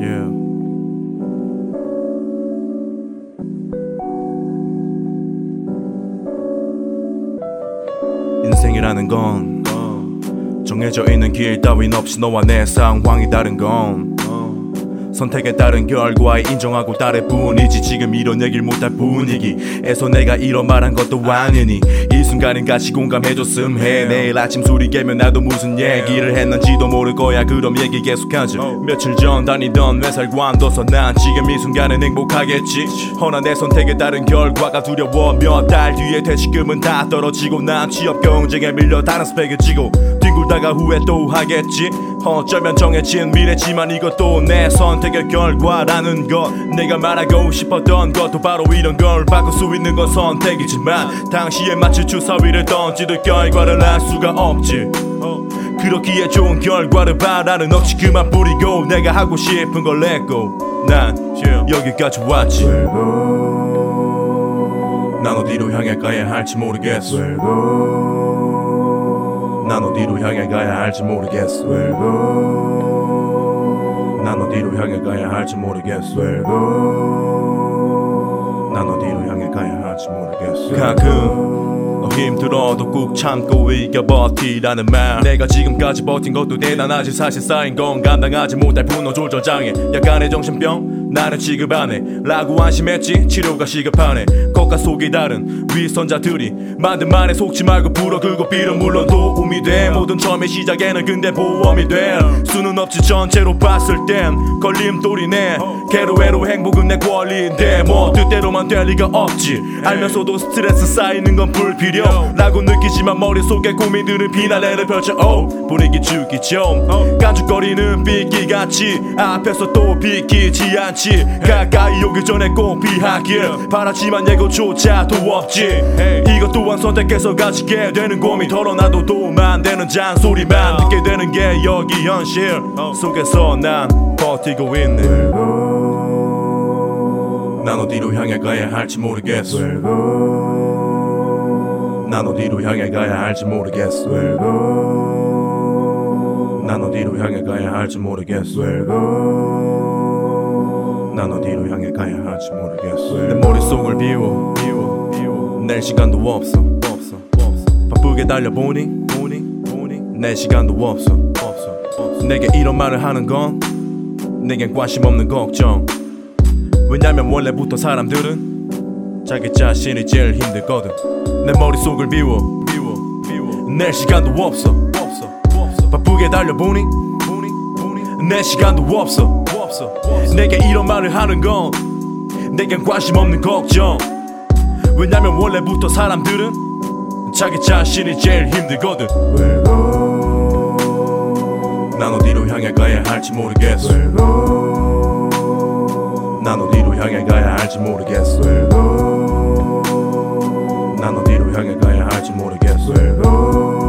예. 인생이라는 건 정해져 있는 길 따윈 없이 너와 내 상황이 다른 건 선택에 따른 결과에 인정하고 따를 뿐이지 지금 이런 얘기 못할 분위기에서 내가 이런 말한 것도 아니니 순간은 같이 공감해줬음 해. 내일 아침 술이 깨면 나도 무슨 얘기를 했는지도 모를 거야. 그럼 얘기 계속하자 며칠 전 다니던 회사를 관둬서 난 지금 이 순간은 행복하겠지. 허나 내 선택에 따른 결과가 두려워 몇 달 뒤에 퇴직금은 다 떨어지고 난 취업 경쟁에 밀려 다른 스펙을 쥐고 뒹굴다가 후회 또 하겠지 어쩌면 정해진 미래지만 이것도 내 선택의 결과라는 것. 내가 말하고 싶었던 것도 바로 이런 걸 바꿀 수 있는 건 선택이지만 당시에 마치 주사위를 던지듯 결과를 알 수가 없지. 그렇기에 좋은 결과를 바라는 억지 그만 뿌리고 내가 하고 싶은 걸 냈고 난 여기까지 왔지. 난 어디로 가야 할지 모르겠어 난 어디로 향해 가야 할지 모르겠어 난 어디로 향해 가야 할지 모르겠어 난 어디로 향해 가야 할지 모르겠어. 가끔 너 힘들어도 꾹 참고 이겨 버티라는 말. 내가 지금까지 버틴 것도 대단하지. 사실 쌓인 건 감당하지 못할 분노 조절 장애. 약간의 정신병? 나는 취급 안해. 라고 안심했지. 치료가 시급하네. 겉과 속이 다른 위선자들이 만든 말에 속지 말고 불어 그거 빌어 물론 도움이 돼. 모든 처음의 시작에는 근데 보험이 돼. 수는 없지. 전체로 봤을 땐 걸림돌이네. 괴로외로 행복은 내 권리인데 뭐 뜻대로만 될 리가 없지. 알면서도 스트레스 쌓이는 건 불필요 라고 느끼지만 머릿속에 고민들은 비난레를 펼쳐 oh, 분위기 죽이 좀. 깐죽거리는 삐끼같이 앞에서 또 비키지 않지. 가까이 오기 전에 꼭 피하길 바라지만 예고조차도 없지. 이것 또한 선택해서 가지게 되는 고민 털어놔도 도움 안 되는 잔소리만 듣게 되는 게 여기 현실 속에서 난 버티고 있네 난 어디로 향해 가야 할지 모르겠어 난 어디로 향해 가야 할지 모르겠어 난 어디로 향해 가야 할지 모르겠어 난 어디로 향해 가야 할지 모르겠어 내 머릿속을 비워 비워 비워. 낼 시간도 없어 없어 없어. 바쁘게 달려보니 보니 보니. 내 시간도 없어 없어 없어. 내게 이런 말을 하는 건 내겐 관심 없는 걱정. 왜냐면 원래부터 사람들은 자기 자신이 제일 힘들거든. 내 머릿속을 비워 비워 비워. 낼 시간도 없어. 없어 없어. 바쁘게 달려보니 보니 보니. 내 시간도 없어. 없어 내게 이런 말을 하는 건 내겐 관심 없는 걱정. 왜냐면 원래부터 사람들은 자기 자신이 제일 힘들거든 난 어디로 향해 가야 할지 모르겠어 난 어디로 향해 가야 할지 모르겠어